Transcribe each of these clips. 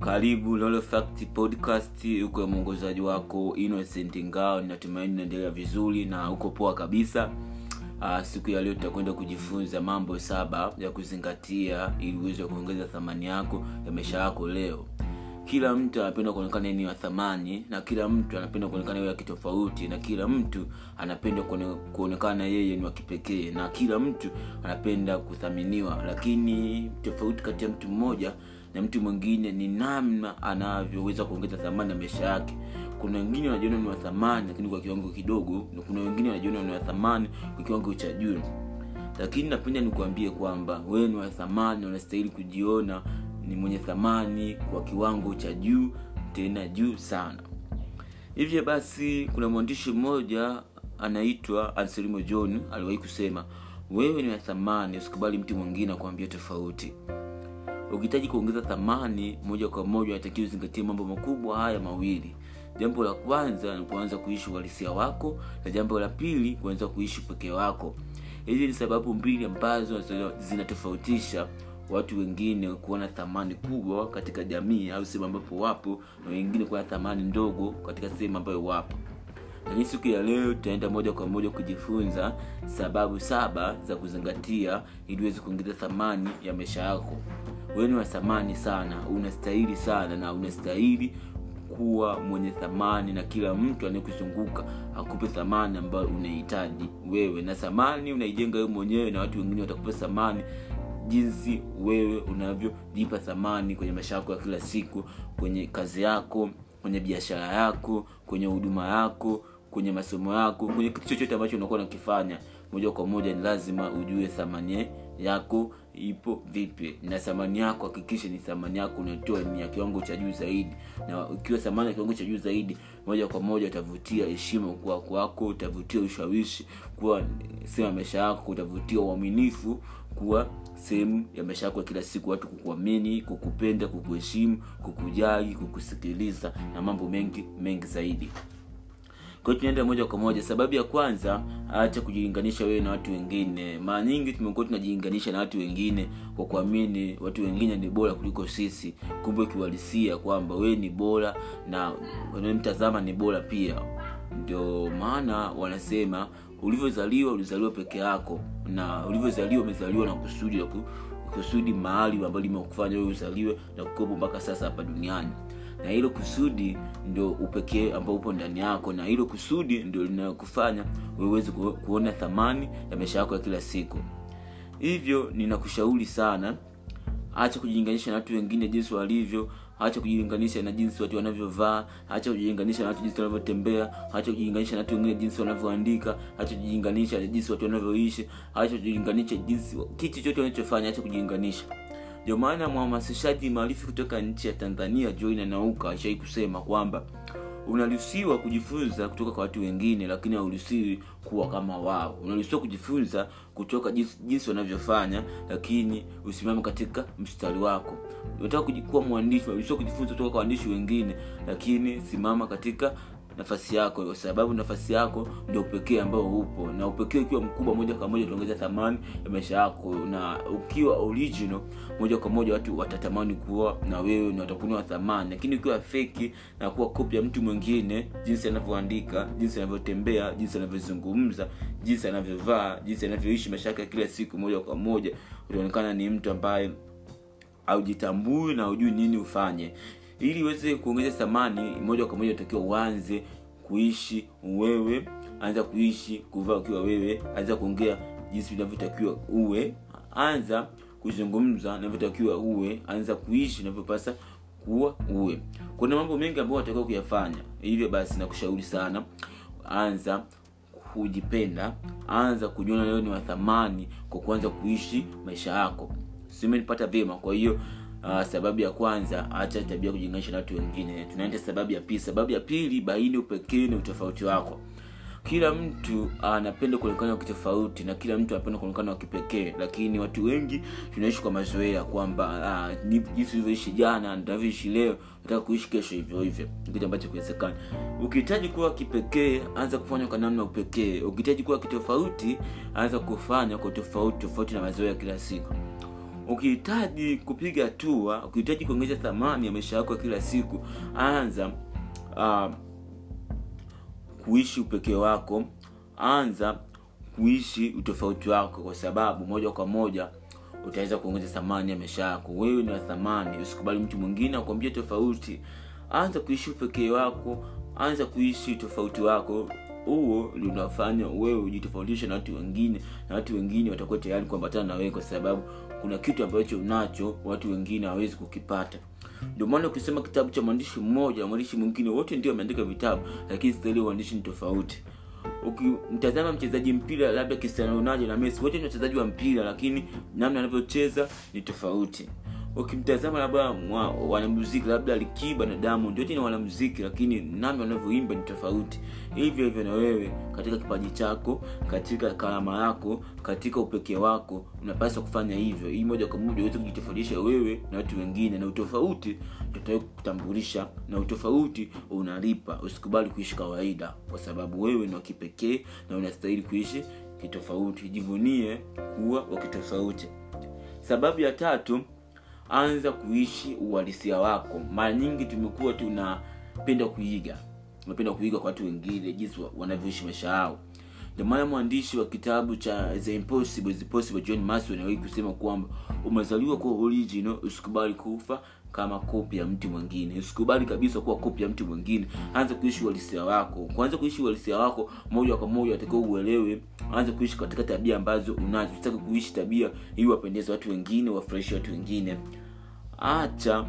karibu Lolo Fact podcast huko mwongozaji wako innocent ngao. Ninatumaini naendelea vizuri na uko poa kabisa. Uh, siku ya leo tutakwenda kujifunza mambo saba ya kuzingatia ili uweze kuongeza thamani yako ya maisha yako leo. Kila mtu anapenda kuonekana ni wa thamani na kila mtu anapenda kuonekana yeye kitofauti na kila mtu anapenda kuonekana yeye ni wa kipekee na kila mtu anapenda kuthaminiwa. Lakini tofauti kati ya mtu mmoja na mtu mwingine ni namna anavyoweza kuongeza thamani ya maisha yake. Kuna wengine wanajiona ni wathamani lakini kwa kiwango kidogo na kuna wengine wanajiona ni wathamani kwa kiwango cha juu. Lakini napenda nikuambie kwamba wewe ni wathamani unastahili kujiona ni mwenye thamani kwa kiwango cha juu tena juu sana. Hivyo basi kuna mwandishi mmoja anaitwa anselmo john aliwahi kusema wewe ni wathamani usikubali mtu mwingine akuambia tofauti ukihitaji kuongeza thamani moja kwa moja unatakiwa uzingatie mambo makubwa haya mawili. Jambo la kwanza ni kuanza kuishi uhalisia wako na jambo la pili kuanza kuishi pekee wako hizi ni sababu mbili ambazo zinatofautisha watu wengine kuona thamani kubwa katika jamii au sehemu ambapo wapo na wengine kuona thamani ndogo katika sehemu ambayo wapo lakini siku ya leo tutaenda moja kwa moja kujifunza sababu saba za kuzingatia ili uweze kuongeza thamani ya maisha yako. Wewe ni wa thamani sana unastahili sana na unastahili kuwa mwenye thamani na kila mtu anayekuzunguka akupe thamani ambayo unahitaji wewe. Na thamani unaijenga wewe mwenyewe na watu wengine watakupa thamani jinsi wewe unavyojipa thamani kwenye maisha yako ya kila siku kwenye kazi yako kwenye biashara yako kwenye huduma yako kwenye masomo yako kwenye kitu chochote ambacho unakuwa unakifanya moja kwa moja ni lazima ujue thamani yako ipo vipi. Na thamani yako hakikisha ni thamani yako unatoa ni ya kiwango cha juu zaidi. Na ukiwa thamani ya kiwango cha juu zaidi moja kwa moja utavutia heshima kwa kwako utavutia ushawishi kuwa sehemu ya maisha yako utavutia uaminifu kuwa sehemu ya maisha yako ya kila siku. Watu kukuamini kukupenda kukuheshimu kukujali kukusikiliza na mambo mengi mengi zaidi kwa tunaenda moja kwa moja. Sababu ya kwanza acha kujilinganisha wewe na watu wengine. Mara nyingi tumekuwa tunajilinganisha na watu wengine kwa kuamini watu wengine ni bora kuliko sisi. Kumbe ukiuhalisia kwamba wewe ni bora na unayemtazama ni bora pia. Ndio maana wanasema ulivyozaliwa ulizaliwa peke yako na ulivyozaliwa umezaliwa na kusudi kusudi mahali ambalo limekufanya wewe uzaliwe na kukopo mpaka sasa hapa duniani na hilo kusudi ndio upekee ambao upo ndani yako na hilo kusudi ndio linayokufanya uweze kuona thamani ya maisha yako ya kila siku. Hivyo ninakushauri sana acha kujilinganisha na watu wengine jinsi walivyo acha kujilinganisha na jinsi watu wanavyovaa acha kujilinganisha na watu jinsi wanavyotembea acha kujilinganisha na watu wengine jinsi wanavyoandika acha kujilinganisha na jinsi watu wanavyoishi acha kujilinganisha jinsi kitu chochote wanachofanya acha kujilinganisha ndio maana mhamasishaji maarifu kutoka nchi ya tanzania joina nauka ashai kusema kwamba unaruhusiwa kujifunza kutoka kwa watu wengine lakini hauruhusiwi kuwa kama wao. Unaruhusiwa kujifunza kutoka jinsi, jinsi wanavyofanya lakini usimame katika mstari wako. Unataka kuwa mwandishi unaruhusiwa kujifunza kutoka kwa waandishi wengine lakini simama katika nafasi yako kwa sababu nafasi yako ndio upekee ambao upo. Na upekee ukiwa mkubwa moja kwa moja utaongeza thamani ya maisha yako. Na ukiwa original moja kwa moja watu watatamani kuwa na wewe na watakuona thamani. Lakini ukiwa feki na kuwa kopi ya mtu mwingine jinsi anavyoandika jinsi anavyotembea jinsi anavyozungumza jinsi anavyovaa jinsi anavyoishi maisha yake kila siku moja kwa moja utaonekana ni mtu ambaye haujitambui na hujui nini ufanye ili uweze kuongeza thamani moja kwa moja utakiwa uanze kuishi wewe anza kuishi kuvaa ukiwa wewe anza kuongea jinsi unavyotakiwa uwe. Anza kuzungumza unavyotakiwa uwe anza kuishi unavyopasa kuwa uwe. Kuna mambo mengi ambayo unatakiwa kuyafanya. Hivyo basi nakushauri sana anza kujipenda anza kujiona leo ni wathamani kwa kuanza kuishi maisha yako. Simenipata vyema kwa hiyo uh, sababu ya kwanza acha tabia kujilinganisha na watu wengine. Tunaenda sababu ya pili. Sababu ya pili baini upekee na utofauti wako. Kila mtu anapenda kuonekana kitofauti na kila mtu anapenda kuonekana wakipekee lakini watu wengi tunaishi kwa mazoea kwamba ah, ni- jinsi ulivyoishi jana ndavyoishi leo nataka kuishi kesho hivyo hivyo. Kitu ambacho kiwezekana ukihitaji kuwa kipekee anza kufanya kwa namna upekee. Ukihitaji kuwa kitofauti anza kufanya kwa tofauti tofauti na mazoea kila siku ukihitaji kupiga hatua ukihitaji kuongeza thamani ya maisha yako ya kila siku anza uh, kuishi upekee wako. Anza kuishi utofauti wako kwa sababu moja kwa moja utaweza kuongeza thamani ya maisha yako. Wewe ni wa thamani usikubali mtu mwingine akuambia tofauti. Anza kuishi upekee wako anza kuishi tofauti wako. Huo linafanya wewe ujitofautishe na watu wengine na watu wengine watakuwa tayari kuambatana na wewe kwa sababu kuna kitu ambacho unacho watu wengine hawawezi kukipata. Ndio maana ukisema kitabu cha mwandishi mmoja mwandishi mwingine wote ndio wameandika vitabu lakini staili uandishi ni tofauti. Ukimtazama mchezaji mpira labda cristiano ronaldo na messi wote ni wachezaji wa mpira lakini namna anavyocheza ni tofauti ukimtazama labda wanamuziki labda likiba na diamond wote ni wanamuziki lakini namna wanavyoimba ni tofauti. Hivyo hivyo na wewe katika kipaji chako katika karama yako katika upekee wako unapaswa kufanya hivyo. Ili moja kwa moja uweze kujitofautisha wewe na watu wengine na utofauti tutaweza kutambulisha na utofauti unalipa. Usikubali kuishi kawaida kwa sababu wewe ni wa kipekee na unastahili kuishi kitofauti. Jivunie kuwa wa sababu ya tatu anza kuishi uhalisia wako. Mara nyingi tumekuwa tunapenda kuiga. Tunapenda kuiga kwa watu wengine jinsi wanavyoishi maisha yao. Ndio maana mwandishi wa kitabu cha the impossible is possible john mason aliwahi kusema kwamba umezaliwa kuwa original usikubali kufa kama kopi ya mtu mwingine. Usikubali kabisa kuwa kopi ya mtu mwingine. Anza kuishi uhalisia wako. Kwanza kuishi uhalisia wako moja kwa moja atakiwa uelewe. Anza kuishi katika tabia ambazo unazo. Usitaki kuishi tabia ili wapendeze watu wengine wafurahishe watu wengine acha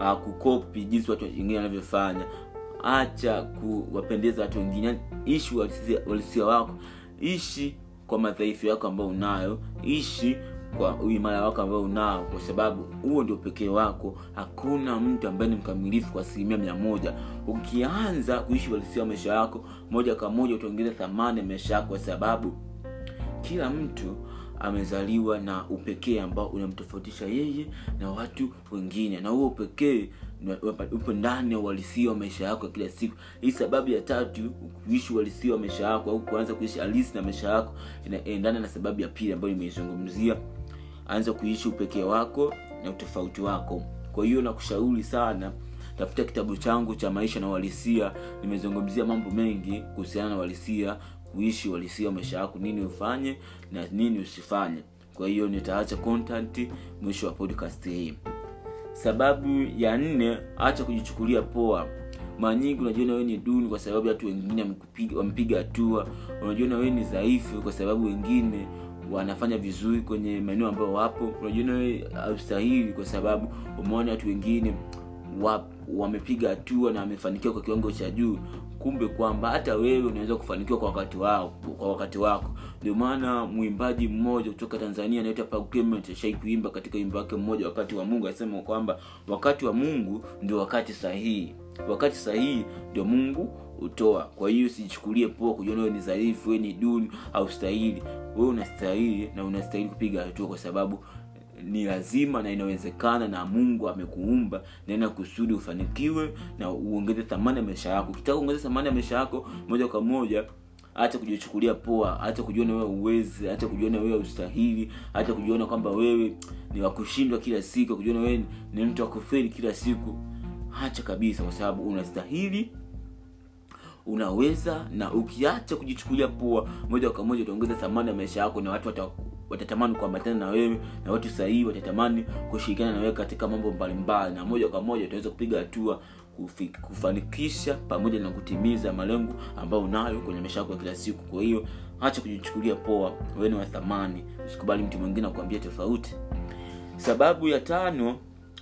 uh, kukopi jinsi watu wengine wanavyofanya. Acha kuwapendeza watu wengine. Ishi walisia wako. Ishi kwa madhaifu yako ambayo unayo. Ishi kwa uimara wako ambao unao. Kwa sababu huo ndio pekee wako. Hakuna mtu ambaye ni mkamilifu kwa asilimia mia moja. Ukianza kuishi uhalisia maisha yako moja kwa moja utaongeza thamani ya maisha yako kwa sababu kila mtu amezaliwa na upekee ambao unamtofautisha yeye na watu wengine. Na huo upekee upo ndani ya uhalisia wa maisha yako ya kila siku. Hii sababu ya tatu kuishi uhalisia wa maisha yako au kuanza kuishi halisi na maisha yako inaendana na sababu ya pili ambayo nimeizungumzia. Anza kuishi upekee wako na utofauti wako. Kwa hiyo nakushauri sana tafuta kitabu changu cha maisha na uhalisia. Nimezungumzia mambo mengi kuhusiana na uhalisia kuishi uhalisia maisha yako nini ufanye na nini usifanye. Kwa hiyo nitaacha content mwisho wa podcast hii. Sababu ya nne acha kujichukulia poa. Mara nyingi unajiona wewe ni duni kwa sababu watu wengine wamepiga hatua. Unajiona wewe ni dhaifu kwa sababu wengine wanafanya vizuri kwenye maeneo ambayo wapo. Unajiona wewe haustahili kwa sababu umeona watu wengine wamepiga hatua na wamefanikiwa kwa kiwango cha juu kumbe kwamba hata wewe unaweza kufanikiwa kwa wakati wao kwa wakati wako. Ndio maana mwimbaji mmoja kutoka tanzania anaitwa Paul kuimba katika wimbo wake mmoja wakati wa mungu anasema kwamba wakati wa mungu ndio wakati sahihi. Wakati sahihi ndio mungu hutoa. Kwa hiyo usijichukulie poa kujiona ni dhaifu we ni duni au stahili wewe unastahili na unastahili kupiga hatua kwa sababu ni lazima na inawezekana na mungu amekuumba naena kusudi ufanikiwe na uongeze thamani ya maisha yako. Ukitaka kuongeza thamani ya maisha yako moja kwa moja hata kujichukulia poa hata kujiona wewe uwezi hata kujiona wewe ustahili hata kujiona kwamba wewe ni wakushindwa kila siku kujiona wewe ni mtu wa kufeli kila siku hacha kabisa kwa sababu unastahili unaweza na ukiacha kujichukulia poa moja kwa moja utaongeza thamani ya maisha yako na watu wata, watatamani kuambatana na wewe na watu sahihi watatamani kushirikiana na wewe katika mambo mbalimbali. Na moja kwa moja utaweza kupiga hatua kufanikisha pamoja na kutimiza malengo ambayo unayo kwenye maisha yako ya kila siku. Kwa hiyo acha kujichukulia poa wewe ni wa thamani. Usikubali mtu mwingine akuambia tofauti. Sababu ya tano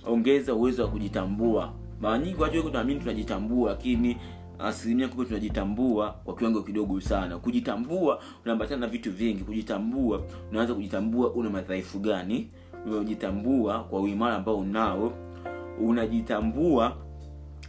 ongeza uwezo wa kujitambua. Mara nyingi watu wengi tunaamini tunajitambua lakini asilimia kubwa tunajitambua kwa kiwango kidogo sana. Kujitambua unaambatana na vitu vingi. Kujitambua unaanza kujitambua una madhaifu gani? Unajitambua kwa uimara ambao unao. Unajitambua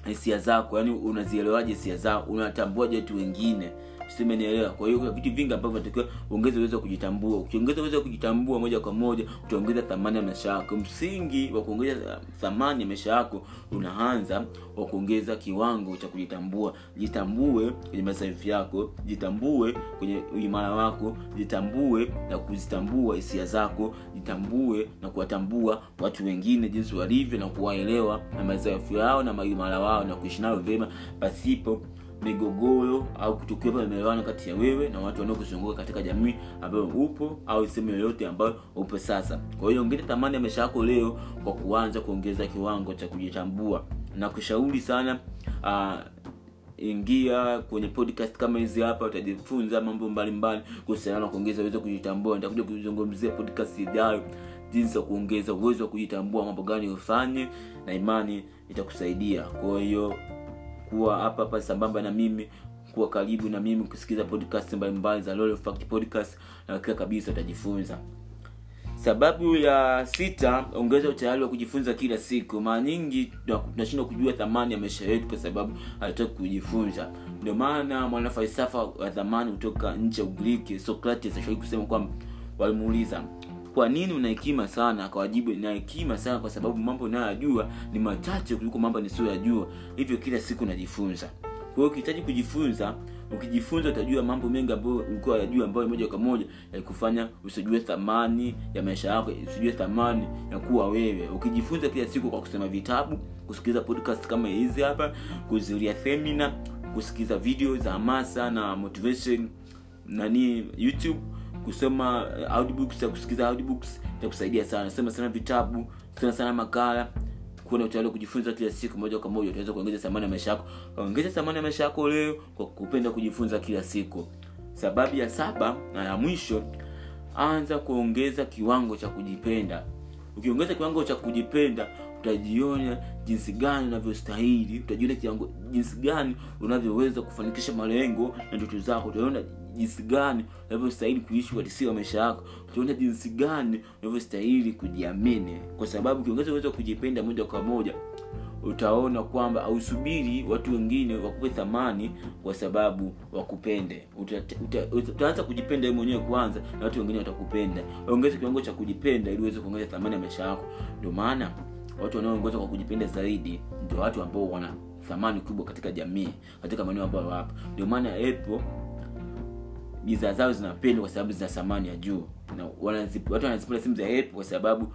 hisia zako yani unazielewaje hisia zako unatambuaje watu wengine simenielewa kwa hiyo kuna vitu vingi ambavyo natakiwa uongeze uwezo wa kujitambua. Ukiongeza uwezo wa kujitambua moja kwa moja utaongeza thamani ya maisha yako. Msingi wa kuongeza thamani ya maisha yako unaanza wa kuongeza kiwango cha kujitambua. Jitambue kwenye masaifu yako jitambue kwenye uimara wako jitambue na kuzitambua hisia zako jitambue na kuwatambua watu wengine jinsi walivyo na kuwaelewa na madhaifu yao na maimara wao na kuishi nao vyema pasipo migogoro au kutokuwepo na maelewano kati ya wewe na watu wanaokuzunguka katika jamii ambayo upo au sehemu yoyote ambayo upo sasa. Kwa hiyo ongeza thamani ya maisha yako leo kwa kuanza kuongeza kiwango cha kujitambua na kushauri sana uh, ingia kwenye podcast kama hizi hapa utajifunza mambo mbalimbali kuhusiana na kuongeza uwezo kujitambua. Nitakuja kuzungumzia podcast ijayo jinsi ya kuongeza uwezo wa kujitambua mambo gani ufanye na imani itakusaidia. Kwa hiyo kuwa hapa hapa sambamba na mimi kuwa karibu na mimi kusikiliza podcast mbalimbali za Lolo Fact podcast na hakika kabisa utajifunza sababu ya sita ongeza utayari wa kujifunza kila siku. Mara nyingi tunashindwa kujua thamani ya maisha yetu kwa sababu hatutaki kujifunza. Ndio maana mwanafalsafa wa zamani kutoka nchi ya ugiriki socrates ashawahi kusema kwamba walimuuliza kwa nini una hekima sana akawajibu na hekima sana kwa sababu mambo unayoyajua ni machache kuliko mambo nisiyoyajua. Hivyo kila siku najifunza. Kwa ukihitaji kujifunza ukijifunza utajua mambo mengi ambayo ulikuwa yajua ambayo moja kwa moja yakufanya usijue thamani ya maisha yako usijue thamani ya kuwa wewe. Ukijifunza kila siku kwa kusoma vitabu kusikiliza podcast kama hizi hapa kuzuria semina kusikiliza video za hamasa na motivation nani youtube kusoma uh, audiobooks ya kusikiza audiobooks itakusaidia sana. Soma sana vitabu soma sana makala kuwa utayari kujifunza kila siku moja kwa moja utaweza kuongeza thamani ya maisha yako. Ongeza thamani ya maisha yako leo kwa kupenda kujifunza kila siku. Sababu ya saba na ya mwisho anza kuongeza kiwango cha kujipenda. Ukiongeza kiwango cha kujipenda utajiona jinsi gani unavyostahili utajiona jinsi gani unavyoweza kufanikisha malengo na ndoto zako. Utaona jinsi gani unavyostahili kuishi wa maisha yako. Utaona jinsi gani unavyostahili kujiamini. Kwa sababu ukiongeza uwezo kujipenda moja kwa moja utaona kwamba ausubiri watu wengine wakupe thamani kwa sababu wakupende. Utaanza uta, uta, kujipenda wewe mwenyewe kwanza na watu wengine watakupenda. Ongeze kiwango cha kujipenda ili uweze kuongeza thamani ya maisha yako. Ndio maana watu wanaoongoza kwa kujipenda zaidi ndio watu ambao wana thamani kubwa katika jamii katika maeneo ambayo wapo. Ndio maana apple bidhaa zao zinapendwa kwa sababu zina thamani ya juu. Na wanazip, watu wanazipenda simu za apple kwa sababu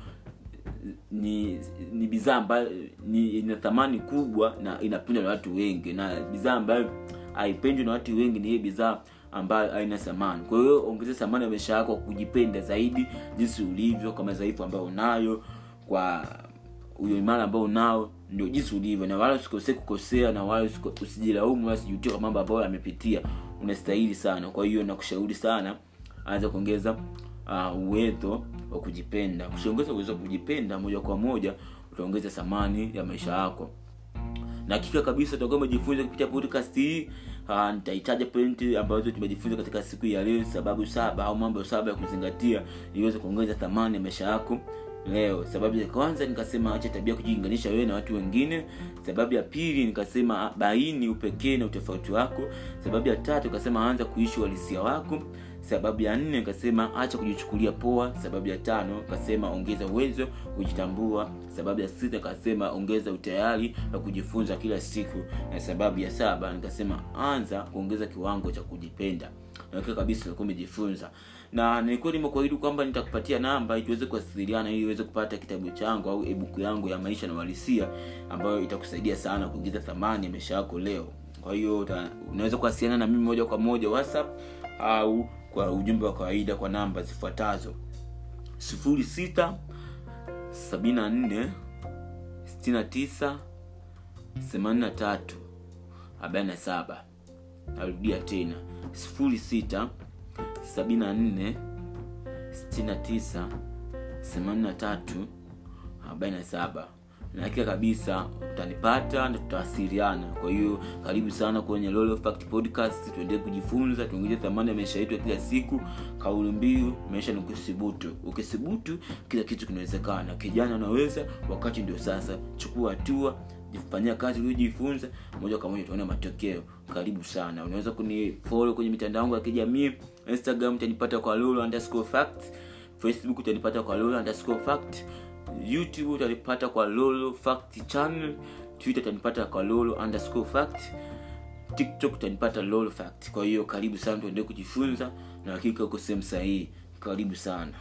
ni ni bidhaa ambayo ina thamani kubwa na inapendwa na watu wengi. Na bidhaa ambayo haipendwi na watu wengi ni hii bidhaa ambayo haina thamani. Kwa hiyo ongeza thamani ya maisha yako kujipenda zaidi jinsi ulivyo kwa madhaifu ambayo unayo kwa uimara ambao unao ndio jinsi ulivyo. Na wala usikosee kukosea na wala usijilaumu wala sijutia kwa mambo ambayo yamepitia unastahili sana. Kwa hiyo nakushauri sana anza kuongeza uh, uwezo wa kujipenda. Ukishaongeza uwezo wa kujipenda moja kwa moja utaongeza thamani ya maisha yako. Na hakika kabisa utakuwa umejifunza kupitia podcast hii. Uh, nitahitaja pointi ambazo tumejifunza katika siku ya leo sababu saba au mambo saba ya kuzingatia iweze kuongeza thamani ya maisha yako leo. Sababu ya kwanza nikasema acha tabia kujilinganisha wewe na watu wengine. Sababu ya pili nikasema baini upekee na utofauti wako. Sababu ya tatu nikasema anza kuishi uhalisia wako. Sababu ya nne nikasema acha kujichukulia poa. Sababu ya tano nikasema ongeza uwezo kujitambua. Sababu ya sita nikasema ongeza utayari wa kujifunza kila siku. Na sababu ya saba nikasema anza kuongeza kiwango cha kujipenda. Nakia kabisa ulikuwa umejifunza na nilikuwa nimekuahidi kwamba nitakupatia namba ili tuweze kuwasiliana ili uweze kupata kitabu changu au ebuku yangu ya maisha na uhalisia ambayo itakusaidia sana kuingiza thamani ya maisha yako leo. Kwa hiyo unaweza kuwasiliana na mimi moja kwa moja whatsapp au kwa ujumbe wa kawaida kwa namba zifuatazo. 06 74 69 83 47 narudia tena. 06 74 69 83 47 na hakika kabisa utanipata na tutawasiliana. Kwa hiyo karibu sana kwenye Lolo Fact podcast. Tuendelee kujifunza tuongeze thamani ya maisha yetu ya kila siku. Kauli mbiu maisha ni kusibutu ukisibutu kila kitu kinawezekana. Kijana unaweza wakati ndio sasa. Chukua hatua jifanyia kazi uliojifunza moja kwa moja utaona matokeo. Karibu sana. Unaweza kunifollow kwenye mitandao yangu ya kijamii instagram utanipata kwa lulu underscore fact facebook utanipata kwa lulu underscore fact youtube utanipata kwa lulu fact channel twitter utanipata kwa lulu underscore fact tiktok utanipata lulu fact. Kwa hiyo karibu sana tuendee kujifunza na hakika uko sehemu sahihi. Karibu sana